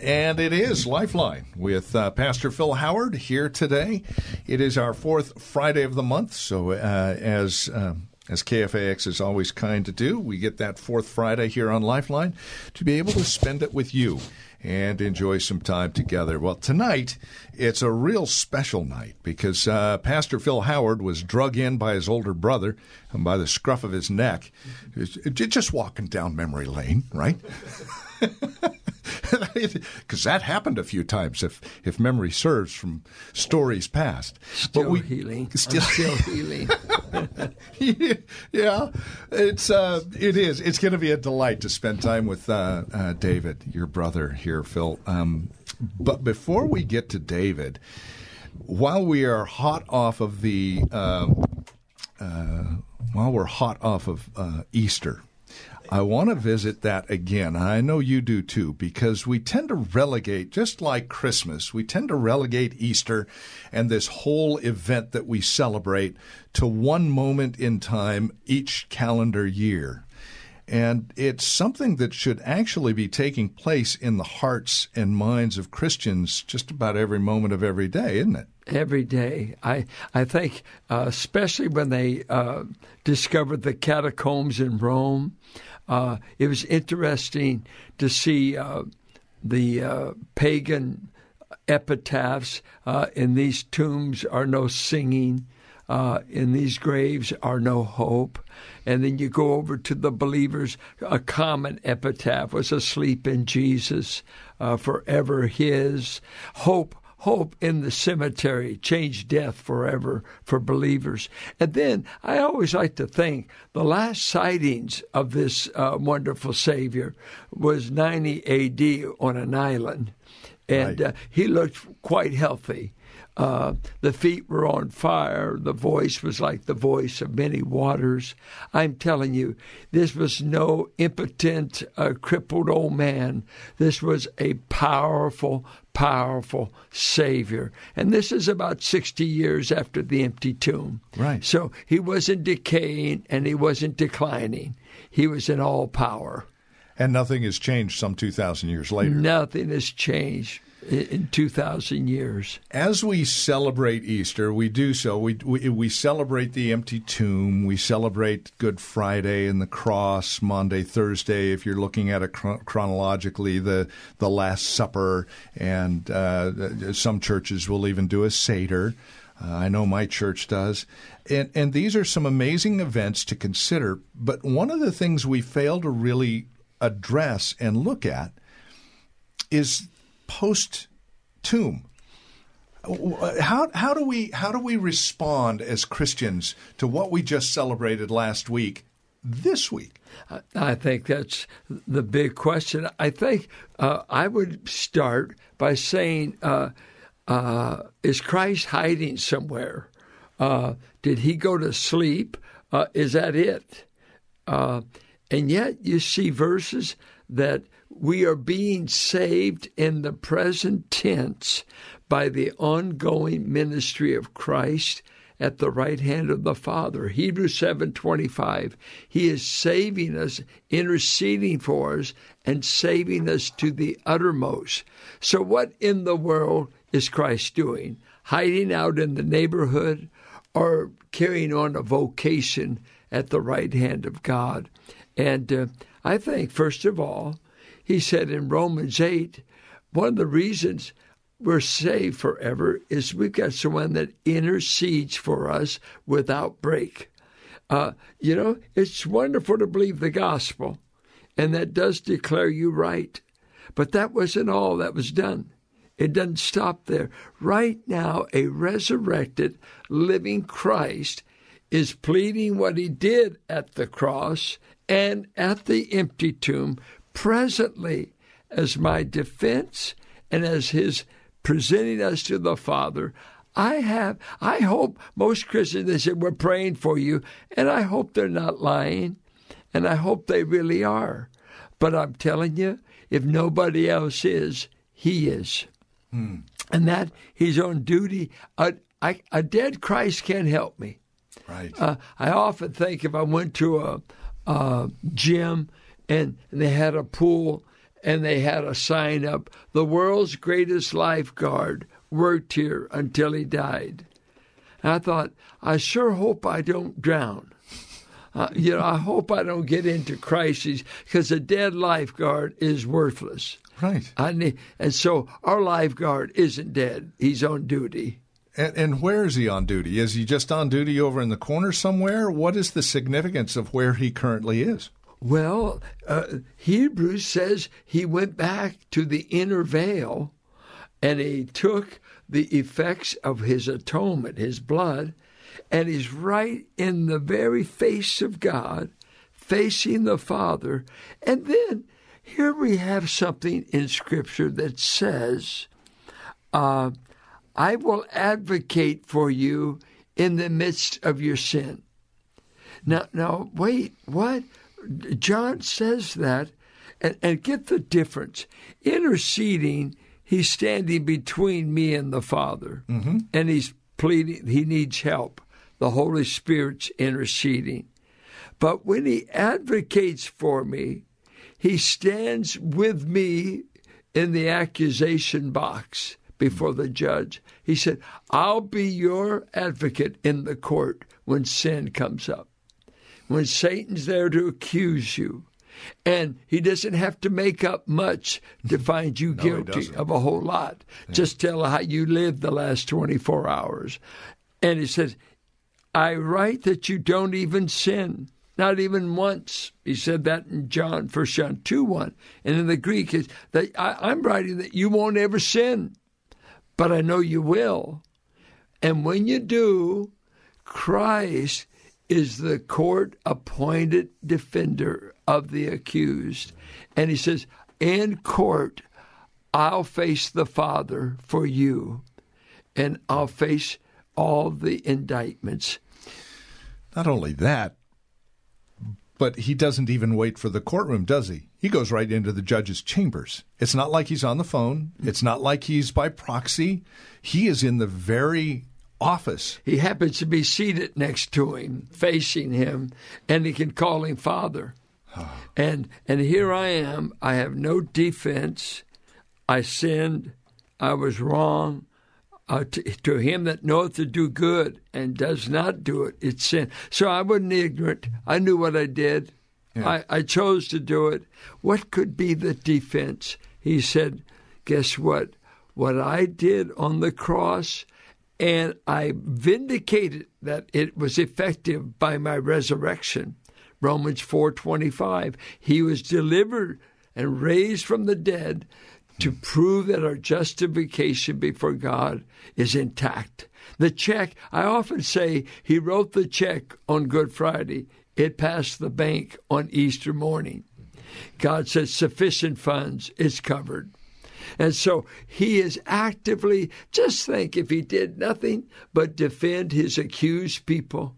And it is Lifeline with uh, Pastor Phil Howard here today. It is our fourth Friday of the month. So, uh, as uh, as KFAX is always kind to do, we get that fourth Friday here on Lifeline to be able to spend it with you and enjoy some time together. Well, tonight it's a real special night because uh, Pastor Phil Howard was drug in by his older brother and by the scruff of his neck, just walking down memory lane, right? because that happened a few times, if if memory serves from stories past. Still but we, healing. Still, still healing. yeah, it's uh, it is. It's going to be a delight to spend time with uh, uh, David, your brother here, Phil. Um, but before we get to David, while we are hot off of the um, uh, while we're hot off of uh, Easter I want to visit that again. I know you do too, because we tend to relegate, just like Christmas, we tend to relegate Easter and this whole event that we celebrate to one moment in time each calendar year. And it's something that should actually be taking place in the hearts and minds of Christians just about every moment of every day, isn't it? Every day. I, I think, uh, especially when they uh, discovered the catacombs in Rome, uh, it was interesting to see uh, the uh, pagan epitaphs. Uh, in these tombs are no singing. Uh, in these graves are no hope. And then you go over to the believers. A common epitaph was asleep in Jesus, uh, forever His. Hope hope in the cemetery, change death forever for believers. And then I always like to think the last sightings of this uh, wonderful Savior was 90 AD on an island. And right. uh, he looked quite healthy. Uh, the feet were on fire. The voice was like the voice of many waters. I'm telling you, this was no impotent, uh, crippled old man. This was a powerful, powerful Savior. And this is about 60 years after the empty tomb. Right. So he wasn't decaying and he wasn't declining, he was in all power. And nothing has changed some 2,000 years later. Nothing has changed in 2,000 years. As we celebrate Easter, we do so. We, we, we celebrate the empty tomb. We celebrate Good Friday and the cross, Maundy, Thursday, if you're looking at it chronologically, the, the Last Supper, and uh, some churches will even do a Seder. Uh, I know my church does. And, and these are some amazing events to consider. But one of the things we fail to really address and look at is post tomb. How how do we how do we respond as Christians to what we just celebrated last week this week? I think that's the big question. I think uh, I would start by saying, uh, uh, is Christ hiding somewhere? Uh, did he go to sleep? Uh, is that it? Uh, and yet you see verses that we are being saved in the present tense by the ongoing ministry of Christ at the right hand of the Father. Hebrews 7:25. He is saving us, interceding for us and saving us to the uttermost. So what in the world is Christ doing? Hiding out in the neighborhood or carrying on a vocation at the right hand of God? And uh, I think first of all, he said in Romans 8, one of the reasons we're saved forever is we've got someone that intercedes for us without break. Uh, you know, it's wonderful to believe the gospel, and that does declare you right. But that wasn't all that was done. It doesn't stop there. Right now, a resurrected, living Christ is pleading what he did at the cross and at the empty tomb presently as my defense and as his presenting us to the Father. I have, I hope most Christians, they say, we're praying for you, and I hope they're not lying, and I hope they really are. But I'm telling you, if nobody else is, he is. Hmm. And that he's on duty. A, I, a dead Christ can't help me. Right. Uh, I often think if I went to a, a gym and, they had a pool and they had a sign up, the world's greatest lifeguard worked here until he died. And I thought, I sure hope I don't drown. Uh, you know, I hope I don't get into crises because a dead lifeguard is worthless. Right. I need, and so our lifeguard isn't dead; he's on duty. And, and, where is he on duty? Is he just on duty over in the corner somewhere? What is the significance of where he currently is? Well, uh, Hebrews says he went back to the inner veil and he took the effects of his atonement, his blood, and he's right in the very face of God, facing the Father. And then here we have something in Scripture that says, uh, I will advocate for you in the midst of your sin. Now, now, wait, what? John says that, and, and get the difference. Interceding, he's standing between me and the Father, mm-hmm. and he's pleading, he needs help. The Holy Spirit's interceding. But when he advocates for me, he stands with me in the accusation box before the judge. He said, I'll be your advocate in the court when sin comes up when Satan's there to accuse you. And he doesn't have to make up much to find you no, guilty of a whole lot. Yeah. Just tell how you lived the last 24 hours. And he says, I write that you don't even sin, not even once. He said that in John, 1 John 2 1. And in the Greek, is that I, I'm writing that you won't ever sin, but I know you will. And when you do, Christ is the court appointed defender of the accused. And he says, In court, I'll face the Father for you, and I'll face all the indictments. Not only that, but he doesn't even wait for the courtroom, does he? He goes right into the judge's chambers. It's not like he's on the phone. It's not like he's by proxy. He is in the very office. He happens to be seated next to him, facing him, and he can call him Father. and and here I am. I have no defense. I sinned. I was wrong. Uh, to, to, him that knoweth to do good and does not do it, it's sin. So I wasn't ignorant. I knew what I did. Yeah. I, I chose to do it. What could be the defense? He said, Guess what? What I did on the cross, and I vindicated that it was effective by my resurrection. Romans 4:25 he was delivered and raised from the dead to prove that our justification before God is intact. The check, I often say he wrote the check on Good Friday. It passed the bank on Easter morning. God said sufficient funds is covered. And so he is actively, just think if he did nothing but defend his accused people.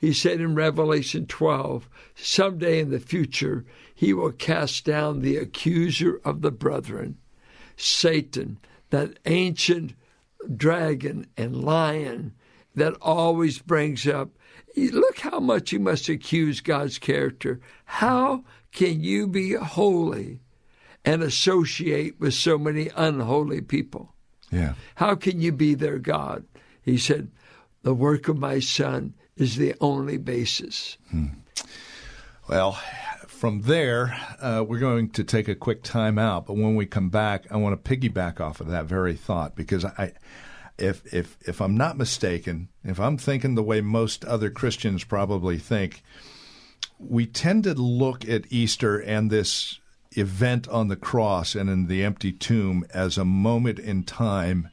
He said in Revelation 12, someday in the future, he will cast down the accuser of the brethren, Satan, that ancient dragon and lion that always brings up. Look how much you must accuse God's character. How can you be holy and associate with so many unholy people. Yeah. How can you be their God? He said, The work of my son is the only basis. Hmm. Well, from there, uh, we're going to take a quick time out. But when we come back, I want to piggyback off of that very thought because I, if if if I'm not mistaken, if I'm thinking the way most other Christians probably think, we tend to look at Easter and this event on the cross and in the empty tomb as a moment in time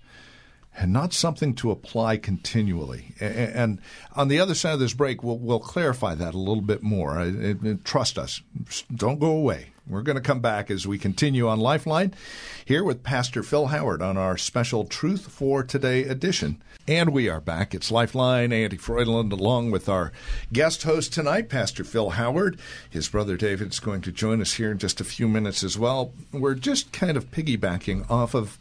and not something to apply continually. And on the other side of this break, we'll, we'll clarify that a little bit more. Trust us. Don't go away. We're going to come back as we continue on Lifeline here with Pastor Phil Howard on our special Truth for Today edition. And we are back. It's Lifeline, Andy Freudland, along with our guest host tonight, Pastor Phil Howard. His brother David is going to join us here in just a few minutes as well. We're just kind of piggybacking off of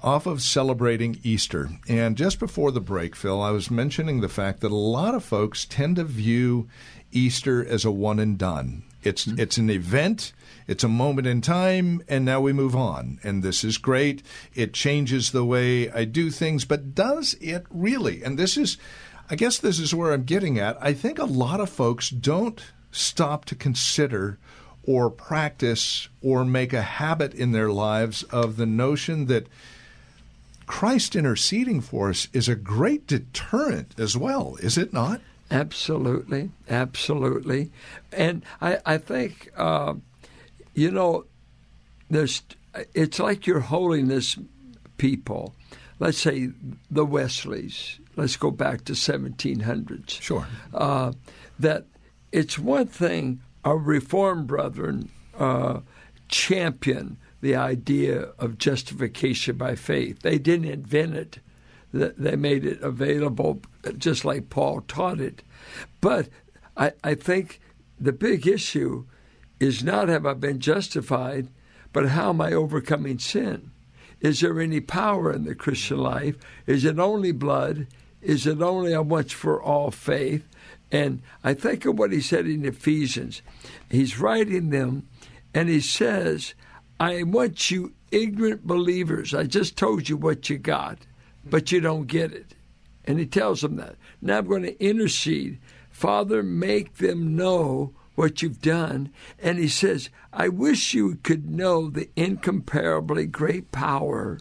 off of celebrating Easter. And just before the break, Phil, I was mentioning the fact that a lot of folks tend to view Easter as a one and done. It's mm-hmm. it's an event, it's a moment in time, and now we move on. And this is great. It changes the way I do things, but does it really? And this is I guess this is where I'm getting at. I think a lot of folks don't stop to consider or practice or make a habit in their lives of the notion that Christ interceding for us is a great deterrent as well, is it not? Absolutely, absolutely, and I, I think uh, you know there's. It's like your holiness people. Let's say the Wesleys. Let's go back to 1700s. Sure. Uh, that it's one thing our Reformed brethren uh, champion the idea of justification by faith. They didn't invent it. They made it available just like Paul taught it. But I, I think the big issue is not have I been justified, but how am I overcoming sin? Is there any power in the Christian life? Is it only blood? Is it only a once for all faith? And I think of what he said in Ephesians. He's writing them, and he says, I want you ignorant believers. I just told you what you got, but you don't get it. And he tells them that. Now I'm going to intercede. Father, make them know what you've done. And he says, I wish you could know the incomparably great power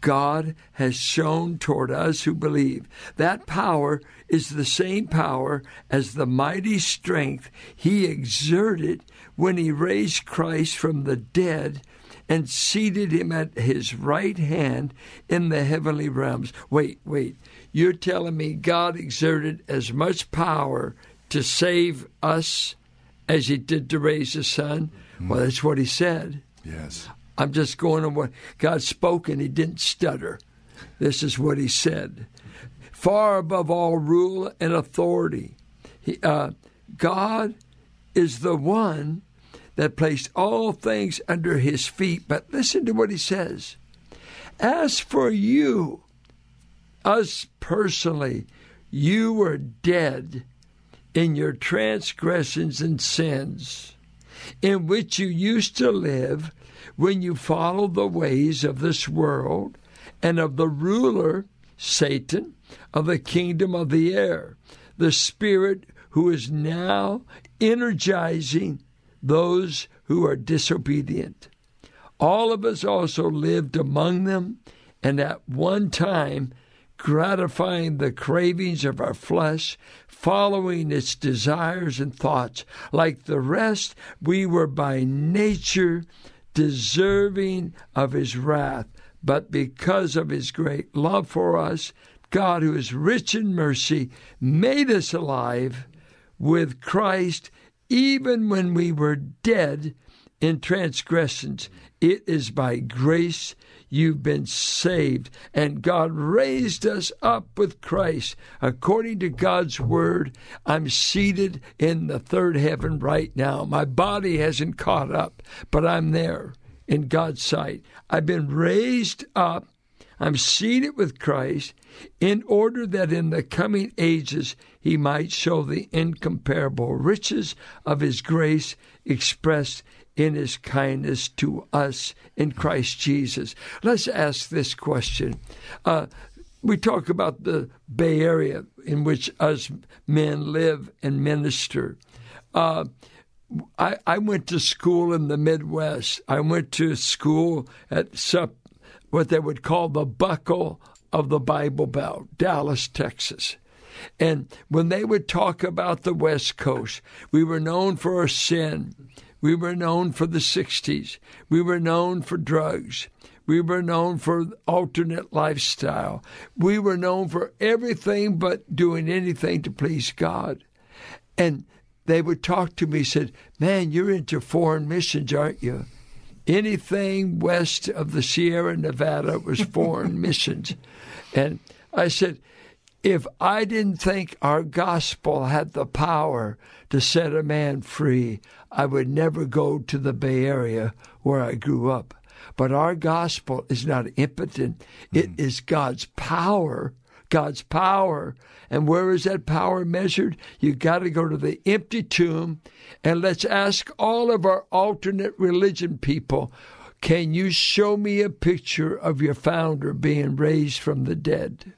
God has shown toward us who believe. That power is the same power as the mighty strength he exerted when he raised Christ from the dead and seated him at his right hand in the heavenly realms. Wait, wait. You're telling me God exerted as much power to save us as he did to raise his son? Mm. Well, that's what he said. Yes. I'm just going on what God spoke and he didn't stutter. This is what he said. Far above all rule and authority, he, uh, God is the one that placed all things under his feet. But listen to what he says. As for you, us personally, you were dead in your transgressions and sins, in which you used to live when you followed the ways of this world and of the ruler, Satan, of the kingdom of the air, the spirit who is now energizing those who are disobedient. All of us also lived among them, and at one time gratifying the cravings of our flesh, following its desires and thoughts. Like the rest, we were by nature deserving of his wrath. But because of his great love for us, God, who is rich in mercy, made us alive with Christ even when we were dead in transgressions. It is by grace you've been saved, and God raised us up with Christ. According to God's word, I'm seated in the third heaven right now. My body hasn't caught up, but I'm there in God's sight. I've been raised up. I'm seated with Christ in order that in the coming ages he might show the incomparable riches of his grace expressed in his kindness to us in Christ Jesus. Let's ask this question. Uh, we talk about the Bay Area in which us men live and minister. Uh, I, I went to school in the Midwest. I went to school at what they would call the buckle of the Bible Belt, Dallas, Texas. And when they would talk about the West Coast, we were known for our sin. We were known for the 60s. We were known for drugs. We were known for alternate lifestyle. We were known for everything but doing anything to please God. And they would talk to me, said, Man, you're into foreign missions, aren't you? Anything west of the Sierra Nevada was foreign missions. And I said, if I didn't think our gospel had the power to set a man free, I would never go to the Bay Area where I grew up. But our gospel is not impotent, it hmm. is God's power. God's power. And where is that power measured? You got to go to the empty tomb and let's ask all of our alternate religion people can you show me a picture of your founder being raised from the dead?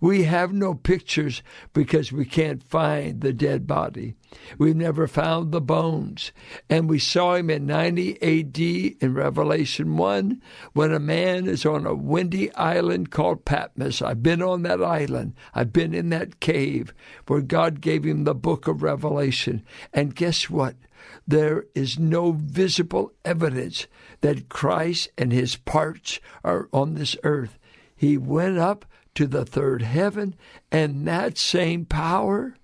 We have no pictures because we can't find the dead body. We've never found the bones. And we saw him in 90 AD in Revelation 1 when a man is on a windy island called Patmos. I've been on that island. I've been in that cave where God gave him the book of Revelation. And guess what? There is no visible evidence that Christ and his parts are on this earth. He went up to the third heaven, and that same power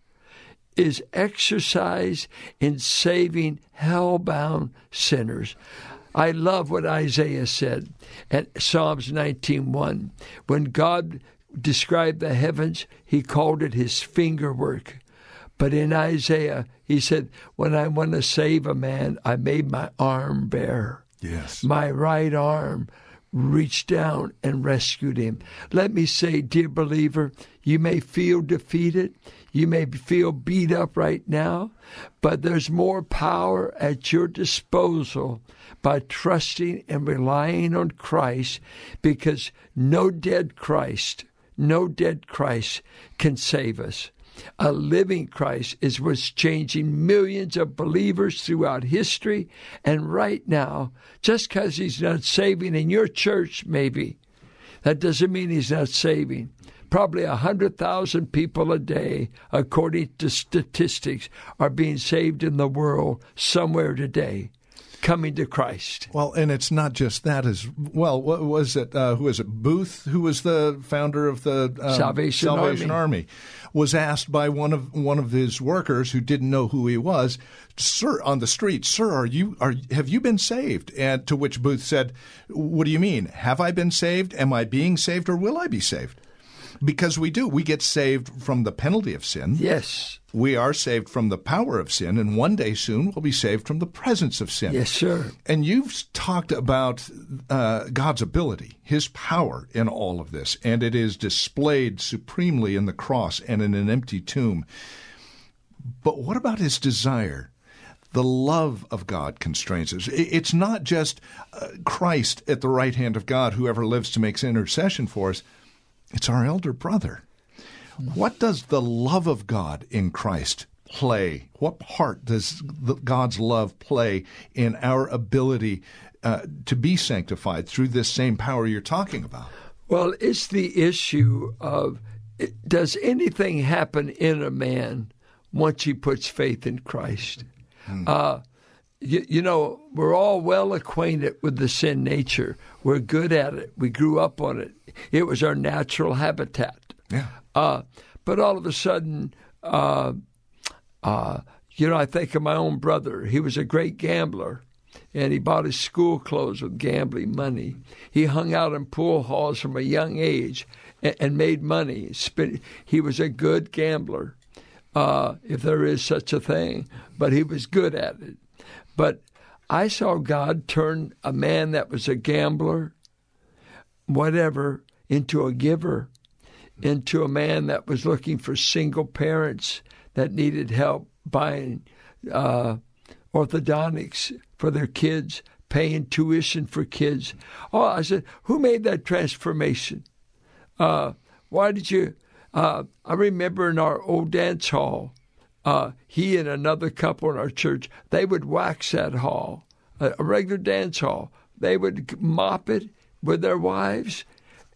is exercised in saving hell-bound sinners. I love what Isaiah said at Psalms 19:1. When God described the heavens, he called it his finger work. But in Isaiah, he said, When I want to save a man, I made my arm bare. Yes. My right arm reached down and rescued him. Let me say, dear believer, you may feel defeated. You may feel beat up right now, but there's more power at your disposal by trusting and relying on Christ because no dead Christ, no dead Christ can save us. A living Christ is what's changing millions of believers throughout history. And right now, just because he's not saving in your church, maybe, that doesn't mean he's not saving. Probably a 100,000 people a day, according to statistics, are being saved in the world somewhere today coming to Christ. Well, and it's not just that as well. What was it? Uh, who was it? Booth, who was the founder of the um, Salvation, Salvation Army. Army, was asked by one of one of his workers who didn't know who he was, "Sir, on the street, sir, are you are have you been saved?" And to which Booth said, "What do you mean? Have I been saved? Am I being saved, or will I be saved?" Because we do. We get saved from the penalty of sin. Yes. We are saved from the power of sin, and one day soon we'll be saved from the presence of sin. Yes, sir. And you've talked about uh, God's ability, His power in all of this, and it is displayed supremely in the cross and in an empty tomb. But what about His desire? The love of God constrains us. It's not just uh, Christ at the right hand of God, whoever lives to make intercession for us. It's our elder brother. What does the love of God in Christ play? What part does the, God's love play in our ability uh, to be sanctified through this same power you're talking about? Well, it's the issue of does anything happen in a man once he puts faith in Christ? Hmm. Uh, you, you, know, we're all well acquainted with the sin nature. We're good at it. We grew up on it. It was our natural habitat. Yeah. Uh, but all of a sudden, uh, uh, you know, I think of my own brother. He was a great gambler, and he bought his school clothes with gambling money. He hung out in pool halls from a young age and, and made money. He was a good gambler, uh, if there is such a thing, but he was good at it. But I saw God turn a man that was a gambler, whatever, into a giver, into a man that was looking for single parents that needed help buying uh, orthodontics for their kids, paying tuition for kids. Oh, I said, who made that transformation? Uh, why did you? Uh, I remember in our old dance hall, uh, he and another couple in our church, they would wax that hall, a, a regular dance hall. They would mop it with their wives,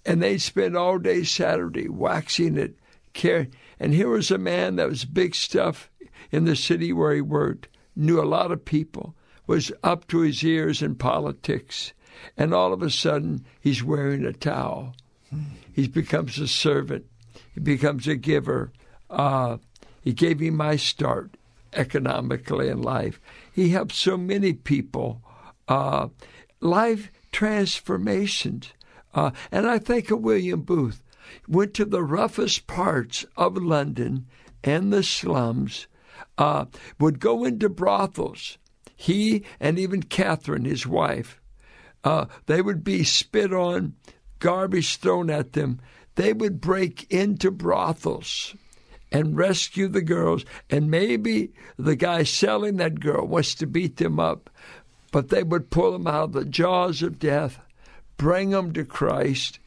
and they'd spend all day Saturday waxing it. Care. And here was a man that was big stuff in the city where he worked, knew a lot of people, was up to his ears in politics, and all of a sudden he's wearing a towel. He becomes a servant. He becomes a giver. Uh, he gave me my start economically in life. He helped so many people. Uh, life transformations. Uh, and I think of William Booth. Went to the roughest parts of London and the slums, uh, would go into brothels. He and even Catherine, his wife, uh, they would be spit on, garbage thrown at them. They would break into brothels and rescue the girls. And maybe the guy selling that girl wants to beat them up, but they would pull them out of the jaws of death, bring them to Christ,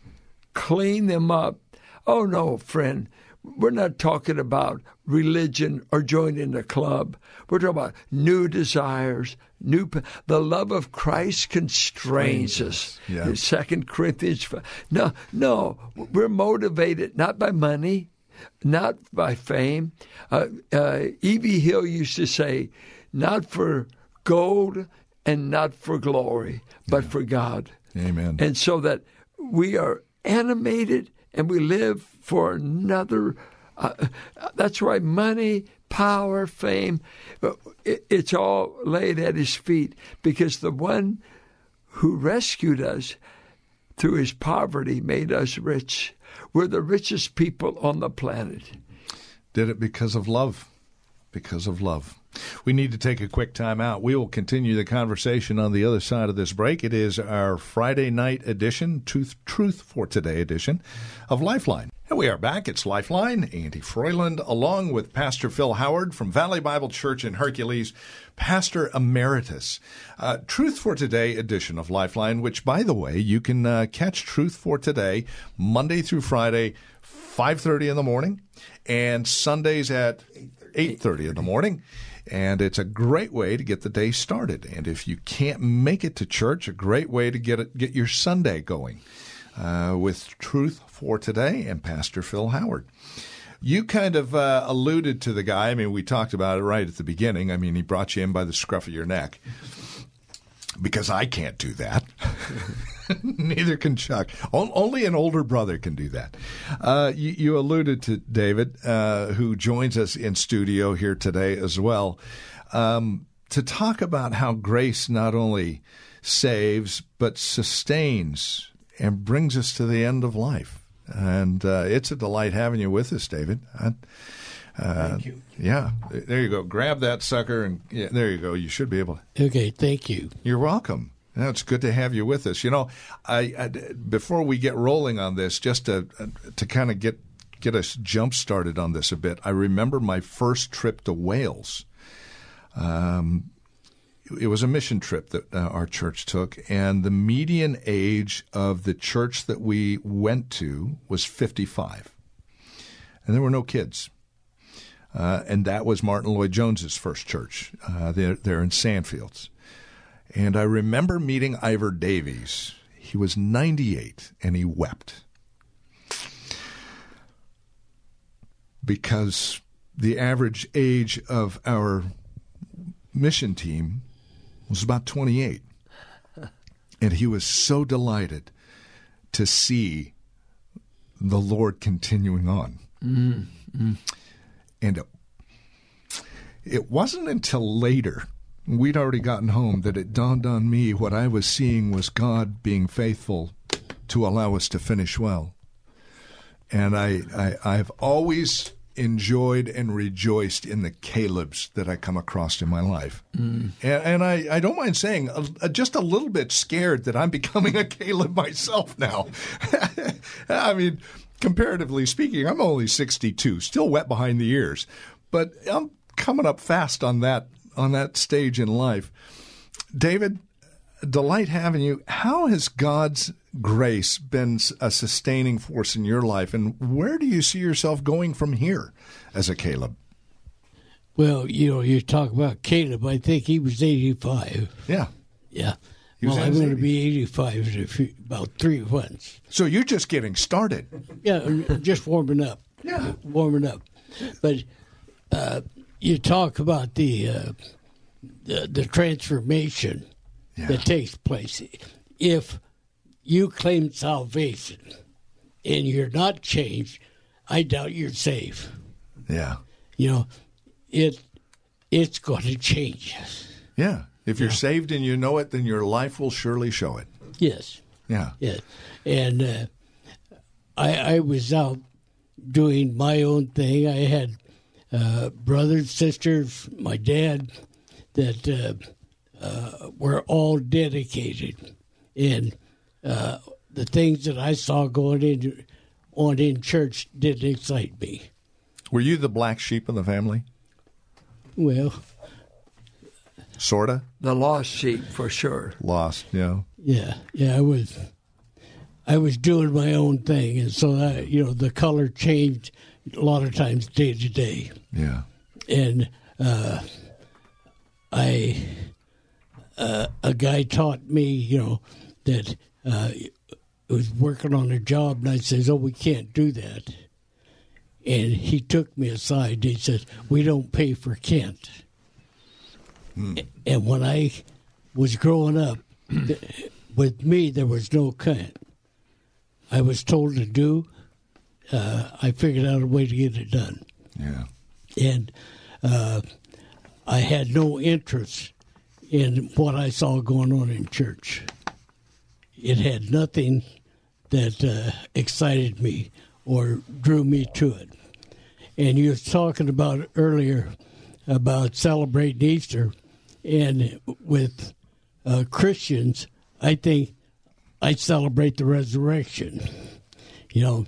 clean them up. Oh, no, friend. We're not talking about religion or joining a club. We're talking about new desires, new. The love of Christ constrains us. Yeah. Second Corinthians. No, no, we're motivated not by money, not by fame. Uh, uh, E.V. Hill used to say, not for gold and not for glory, but yeah. for God. Amen. And so that we are animated and we live for another. Uh, that's why money, power, fame, it, it's all laid at his feet because the one who rescued us through his poverty made us rich. We're the richest people on the planet. Did it because of love. Because of love. We need to take a quick time out. We will continue the conversation on the other side of this break. It is our Friday night edition, Truth, Truth for Today edition of Lifeline. And we are back. It's Lifeline. Andy Froyland, along with Pastor Phil Howard from Valley Bible Church in Hercules, Pastor Emeritus. Uh, Truth for Today edition of Lifeline, which, by the way, you can uh, catch Truth for Today Monday through Friday, 5.30 in the morning, and Sundays at 8.30 in the morning and it's a great way to get the day started. And if you can't make it to church, a great way to get it, get your Sunday going uh, with Truth for Today and Pastor Phil Howard. You kind of uh, alluded to the guy. I mean, we talked about it right at the beginning. I mean, he brought you in by the scruff of your neck because I can't do that. Neither can Chuck. O- only an older brother can do that. Uh, you, you, alluded to David, uh, who joins us in studio here today as well, um, to talk about how grace not only saves but sustains and brings us to the end of life. And uh, it's a delight having you with us, David. I, uh, thank you. Yeah, there you go. Grab that sucker, and yeah, there you go. You should be able. to. Okay, thank you. You're welcome. Yeah, it's good to have you with us. You know, I, I before we get rolling on this, just to to kind of get get us jump started on this a bit. I remember my first trip to Wales. Um, it was a mission trip that uh, our church took, and the median age of the church that we went to was 55, and there were no kids. Uh, and that was Martyn Lloyd-Jones's first church. Uh, they're, they're in Sandfields. And I remember meeting Ivor Davies. He was 98 and he wept. Because the average age of our mission team was about 28. And he was so delighted to see the Lord continuing on. Mm-hmm. And it, it wasn't until later we'd already gotten home that it dawned on me what I was seeing was God being faithful to allow us to finish well. And I, I I've always enjoyed and rejoiced in the Caleb's that I come across in my life. Mm. And, and, I, I don't mind saying, uh, just a little bit scared that I'm becoming a Caleb myself now. I mean, comparatively speaking, I'm only 62, still wet behind the ears, but I'm coming up fast on that on that stage in life. David, delight having you. How has God's grace been a sustaining force in your life, and where do you see yourself going from here as a Caleb? Well, you know, you talk about Caleb. I think he was 85. Yeah. Yeah. Well, I'm going to be 85 in few, about three months. So you're just getting started. Yeah, just warming up. Yeah. Warming up. But uh, you talk about the uh, the, the, transformation yeah. that takes place. If you claim salvation and you're not changed, I doubt you're safe. Yeah. You know, it it's going to change. Yeah. If you're saved and you know it, then your life will surely show it. Yes. Yeah. Yes. And uh, I, I was out doing my own thing. I had uh, brothers, sisters, my dad that uh, uh, were all dedicated. And uh, the things that I saw going in, on in church didn't excite me. Were you the black sheep of the family? Well, Sorta. The lost sheep for sure. Lost. Yeah. yeah, yeah, I was. I was doing my own thing, and so that you know the color changed a lot of times day to day. Yeah. and uh, I uh, a guy taught me, you know, that uh, was working on a job, and I says, "Oh, we can't do that." And he took me aside. He says, "We don't pay for Kent." And when I was growing up, with me there was no Kent. I was told to do. Uh, I figured out a way to get it done Yeah. and uh, I had no interest in what I saw going on in church. It had nothing that uh, excited me or drew me to it. And you were talking about earlier about celebrating Easter, and with uh, Christians, I think I celebrate the resurrection. You know,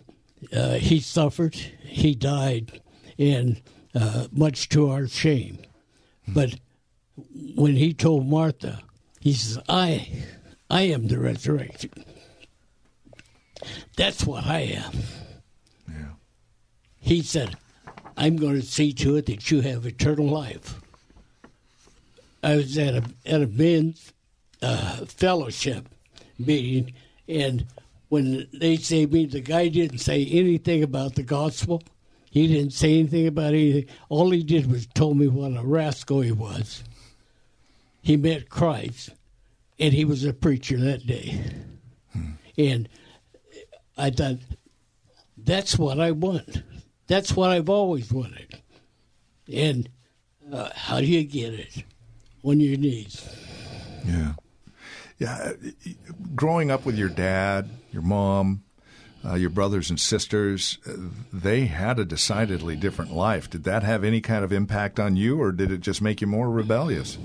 uh, he suffered, he died, and uh, much to our shame. But when he told Martha, he says, "I, I am the resurrection." That's what I am. Yeah. He said, "I'm going to see to it that you have eternal life." I was at a at a men's uh, fellowship meeting, and when they say me, the guy didn't say anything about the gospel. He didn't say anything about anything. All he did was told me what a rascal he was. He met Christ, and he was a preacher that day. And I thought, that's what I want. That's what I've always wanted. And uh, how do you get it? On your knees. Yeah. Yeah. uh, Growing up with your dad, your mom, uh, your brothers and sisters, uh, they had a decidedly different life. Did that have any kind of impact on you, or did it just make you more rebellious?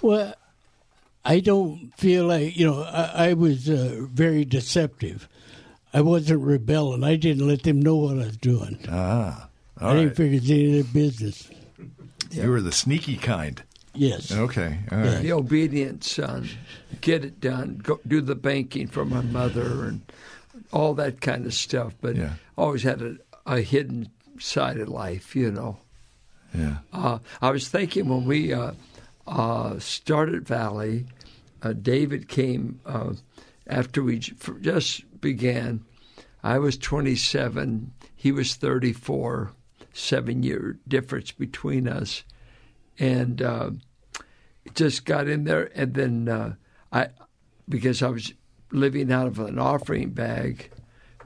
Well, I don't feel like you know. I, I was uh, very deceptive. I wasn't rebelling. I didn't let them know what I was doing. Ah. I didn't right. figure it's any of their business. You were the sneaky kind. Yes. Okay. All right. The obedient son, get it done, go do the banking for my mother and all that kind of stuff. But Yeah. always had a, a hidden side of life, you know. Yeah. Uh, I was thinking when we uh, uh, started Valley, uh, David came uh, after we just began. I was 27, he was 34, seven year difference between us. And uh, just got in there. And then uh, I, because I was living out of an offering bag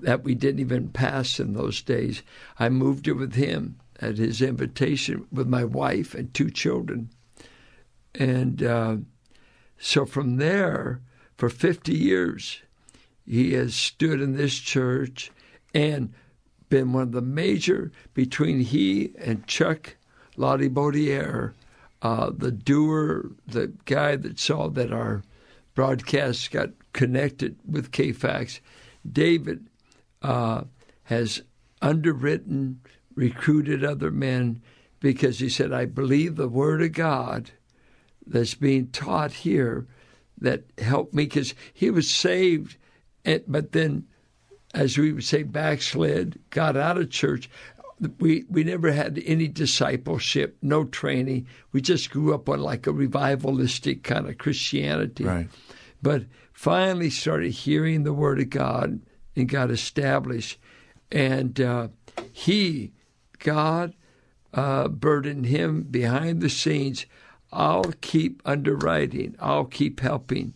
that we didn't even pass in those days, I moved it with him at his invitation with my wife and two children. And uh, so from there, for 50 years, he has stood in this church and been one of the major between he and Chuck Lottie Baudier, uh, the doer, the guy that saw that our broadcasts got connected with KFAX. David uh, has underwritten, recruited other men because he said, I believe the Word of God that's being taught here that helped me because he was saved, but then, as we would say, backslid, got out of church. We we never had any discipleship, no training. We just grew up on like a revivalistic kind of Christianity. Right. But finally started hearing the Word of God and got established. And uh, he, God, uh, burdened him behind the scenes. I'll keep underwriting. I'll keep helping,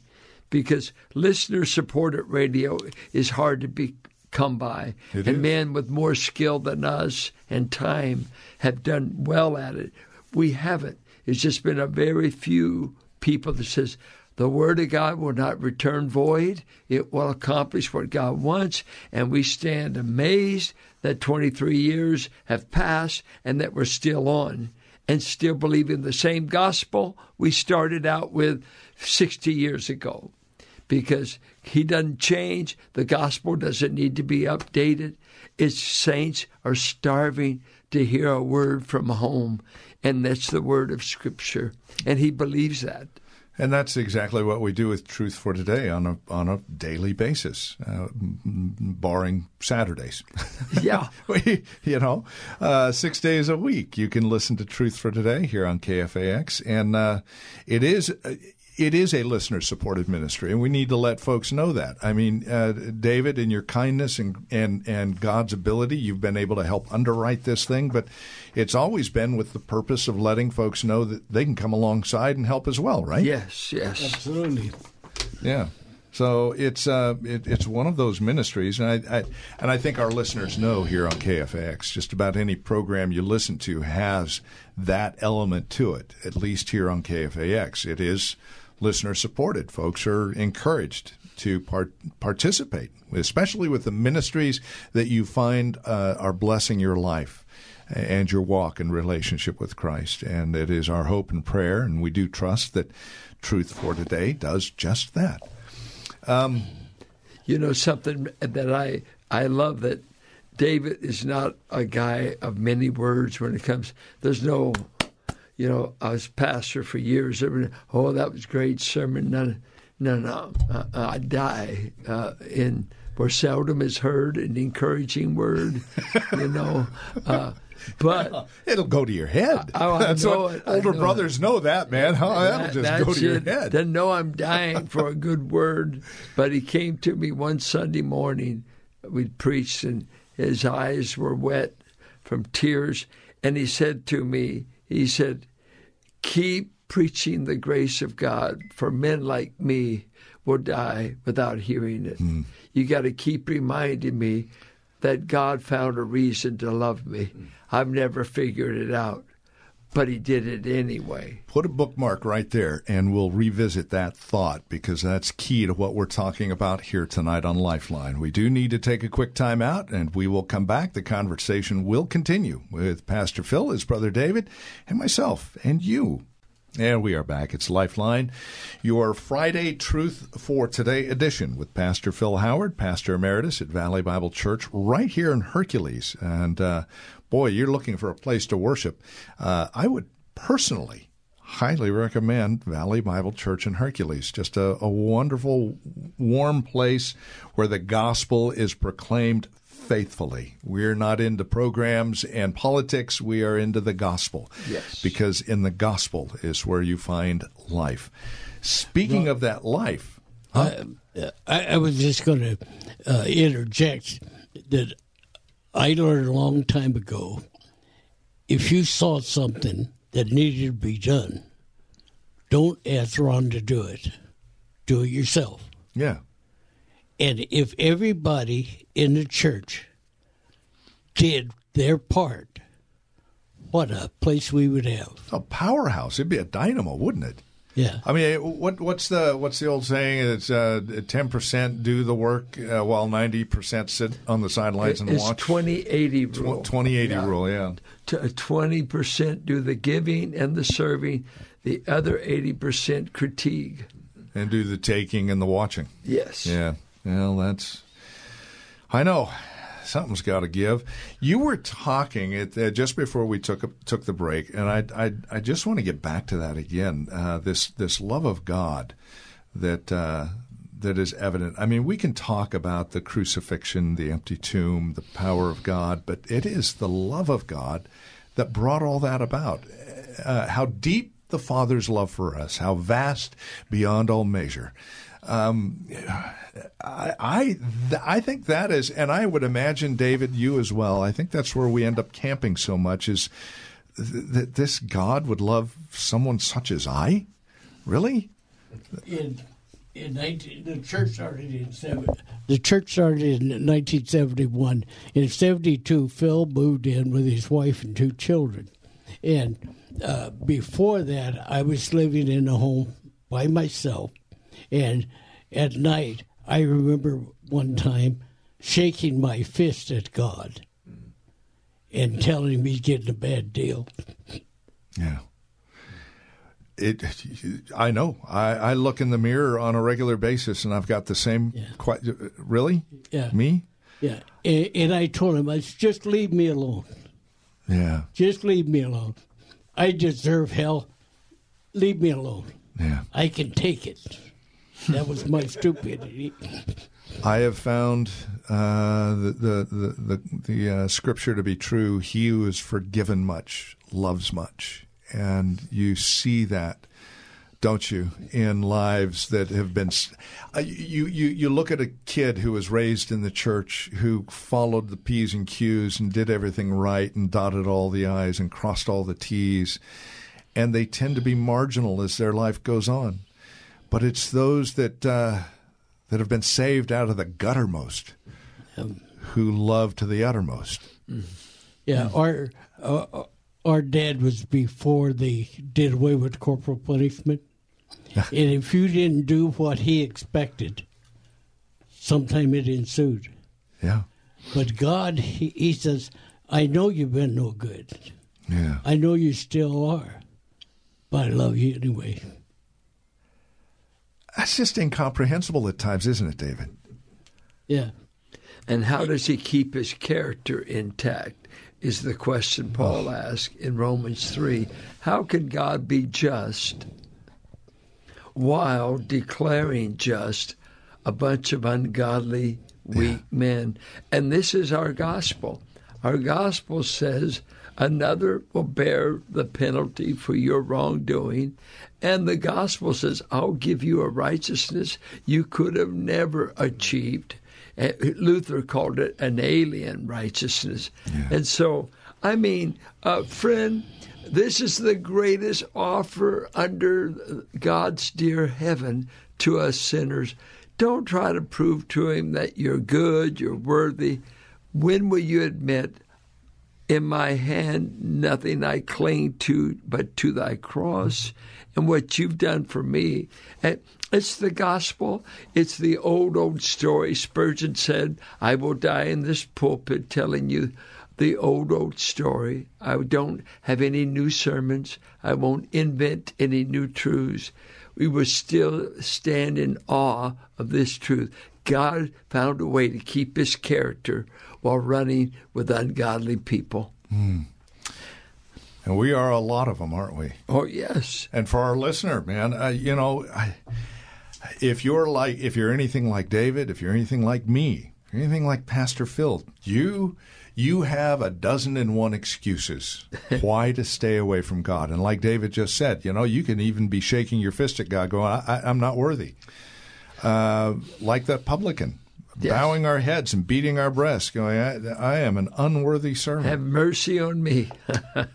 because listener supported radio is hard to be come by, It and is. men with more skill than us and time have done well at it. we haven't. It's just been a very few people that says the word of God will not return void. It will accomplish what God wants. And we stand amazed that 23 years have passed and that we're still on and still believing the same gospel we started out with 60 years ago. Because he doesn't change, the gospel doesn't need to be updated. Its saints are starving to hear a word from home, and that's the word of Scripture. And he believes that. And that's exactly what we do with Truth for Today on a on a daily basis, uh, barring Saturdays. Yeah, we, you know, uh, six days a week you can listen to Truth for Today here on KFAX, and uh, it is it is a listener supported ministry, and we need to let folks know that. I mean, uh, David, in your kindness and, and, and God's ability, you've been able to help underwrite this thing, but it's always been with the purpose of letting folks know that they can come alongside and help as well, right? Yes, yes. Absolutely. Yeah. So it's uh, it, it's one of those ministries, and I, I, and I think our listeners know here on KFAX just about any program you listen to has that element to it. At least here on KFAX, it is listener supported. Folks are encouraged to part- participate, especially with the ministries that you find uh, are blessing your life and your walk in relationship with Christ. And it is our hope and prayer, and we do trust that Truth for Today does just that. Um, you know something that I I love that David is not a guy of many words when it comes. There's no you know, I was pastor for years. Oh, that was great sermon. No, no, no. Uh, I die uh, in where seldom is heard an encouraging word. you know, uh, but it'll go to your head. I, I That's know what older know brothers it. know that, man. Oh, that'll just go to your it. head. Then know I'm dying for a good word. But he came to me one Sunday morning. We'd preached, and his eyes were wet from tears. And he said to me, he said, keep preaching the grace of God, for men like me will die without hearing it. Hmm. You got to keep reminding me that God found a reason to love me. Hmm. I've never figured it out, but He did it anyway. Put a bookmark right there, and we'll revisit that thought because that's key to what we're talking about here tonight on Lifeline. We do need to take a quick time out, and we will come back. The conversation will continue with Pastor Phil, his brother David, and myself, and you. And we are back. It's Lifeline, your Friday Truth for Today edition with Pastor Phil Howard, Pastor Emeritus at Valley Bible Church, right here in Hercules. And uh, boy, you're looking for a place to worship. Uh, I would personally highly recommend Valley Bible Church in Hercules. Just a, a wonderful, warm place where the gospel is proclaimed faithfully. We're not into programs and politics. We are into the gospel. Yes. Because in the gospel is where you find life. Speaking of that life, I, I, I was just going to uh, interject that I learned a long time ago if you saw something that needed to be done, don't ask Ron to do it. Do it yourself. yeah. And if everybody in the church did their part, what a place we would have. A powerhouse. It'd be a dynamo, wouldn't it? Yeah. I mean, what what's the what's the old saying? It's ten percent do the work uh, while ninety percent sit on the sidelines and It's watch. 2080 rule. 20 rule, yeah. Twenty percent do the giving and the serving, the other eighty percent critique. And do the taking and the watching. Yes. Yeah. Well, that's. I know. Something's got to give. You were talking at, uh, just before we took took the break, and I I, I just want to get back to that again. Uh, this this love of God that uh, that is evident. I mean, we can talk about the crucifixion, the empty tomb, the power of God, but it is the love of God that brought all that about. Uh, how deep the Father's love for us, how vast beyond all measure. Um, I I, th- I think that is, and I would imagine David, you as well. I think that's where we end up camping so much is th- that this God would love someone such as I. Really? in in 19, the church started in seven. The church started in 1971. In 72, Phil moved in with his wife and two children, And uh, before that, I was living in a home by myself. And at night, I remember one time shaking my fist at God and telling him he's getting a bad deal. Yeah. It, I know. I, I look in the mirror on a regular basis, and I've got the same. Yeah. Quite, really? Yeah. Me? Yeah. And, and I told him, I said, just leave me alone. Yeah. Just leave me alone. I deserve hell. Leave me alone. Yeah. I can take it. That was my stupidity. I have found uh, the the the the, the uh, scripture to be true. He who is forgiven much loves much, and you see that, don't you, in lives that have been. Uh, you you you look at a kid who was raised in the church, who followed the p's and q's and did everything right and dotted all the i's and crossed all the t's, and they tend to be marginal as their life goes on. But it's those that uh, that have been saved out of the guttermost who love to the uttermost. Yeah, our uh, our dad was before they did away with corporal punishment, and if you didn't do what he expected, sometime it ensued. Yeah, But God, he, he says, "I know you've been no good. yeah. I know you still are, but I love you anyway." That's just incomprehensible at times, isn't it, David? Yeah, And how does he keep his character intact? Is the question Paul oh. asks in Romans 3. How can God be just while declaring just a bunch of ungodly, weak men? And this is our gospel. Our gospel says another will bear the penalty for your wrongdoing. And the gospel says, I'll give you a righteousness you could have never achieved. Uh, Luther called it an alien righteousness. And so, I mean, uh, friend, this is the greatest offer under God's dear heaven to us sinners. Don't try to prove to Him that you're good, you're worthy. When will you admit, in my hand nothing I cling to but to thy cross and what you've done for me. It's the gospel. It's the old, old story. Spurgeon said, I will die in this pulpit telling you the old, old story. I don't have any new sermons. I won't invent any new truths. We will still stand in awe of this truth. God found a way to keep his character while running with ungodly people. And we are a lot of them, aren't we? Oh, yes. And for our listener, man, uh, you know, I, if you're like, if you're anything like David, if you're anything like me, anything like Pastor Phil, you you have a dozen and one excuses why to stay away from God. And like David just said, you know, you can even be shaking your fist at God, going, I, I, "I'm not worthy." Uh, like that publican, Yes. bowing our heads and beating our breasts, going, I, "I am an unworthy servant." Have mercy on me.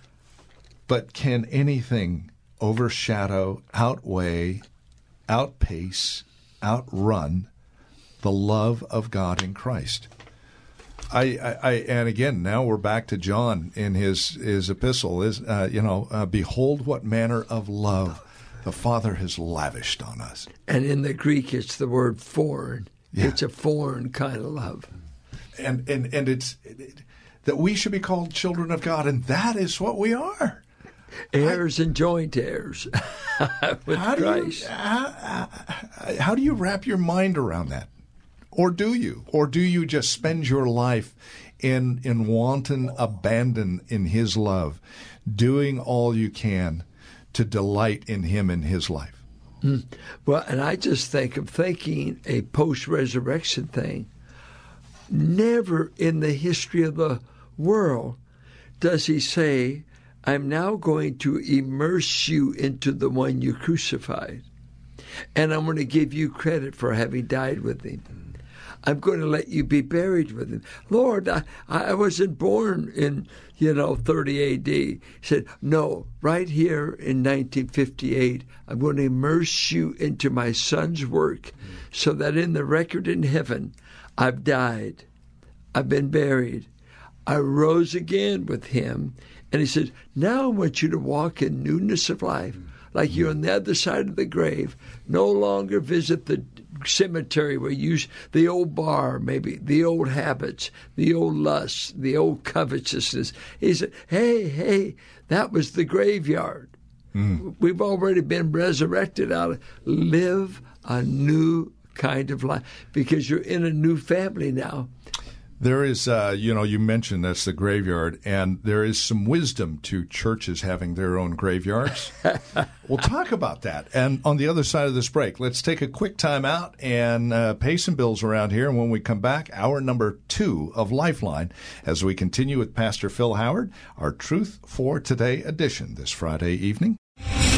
But can anything overshadow, outweigh, outpace, outrun the love of God in Christ? I, I, I and again now we're back to John in his his epistle is uh, you know uh, behold what manner of love the Father has lavished on us. and in the Greek, it's the word foreign. Yeah. It's a foreign kind of love. and and and it's it, that we should be called children of God, and that is what we are. Heirs and joint heirs with How do you Christ. how, how- how do you wrap your mind around that, or do you, or do you just spend your life in in wanton abandon in His love, doing all you can to delight in Him in His life? Hmm. Well, and I just think of thinking a post resurrection thing. Never in the history of the world does he say, I'm now going to immerse you into the one you crucified. And I'm going to give you credit for having died with him. I'm going to let you be buried with him. Lord, I, I wasn't born in, you know, 30 AD. He said, No, right here in 1958, I'm going to immerse you into my son's work so that in the record in heaven, I've died, I've been buried, I rose again with him, And he said, Now I want you to walk in newness of life, like you're on the other side of the grave. No longer visit the cemetery where you the old bar, maybe the old habits, the old lusts, the old covetousness. He said, Hey, hey, that was the graveyard. Mm. We've already been resurrected out of live a new kind of life because you're in a new family now. There is, uh, you know, you mentioned that's the graveyard, and there is some wisdom to churches having their own graveyards. we'll talk about that. And on the other side of this break, let's take a quick time out and uh, pay some bills around here. And when we come back, hour number two of Lifeline, as we continue with Pastor Phil Howard, our Truth for Today edition this Friday evening.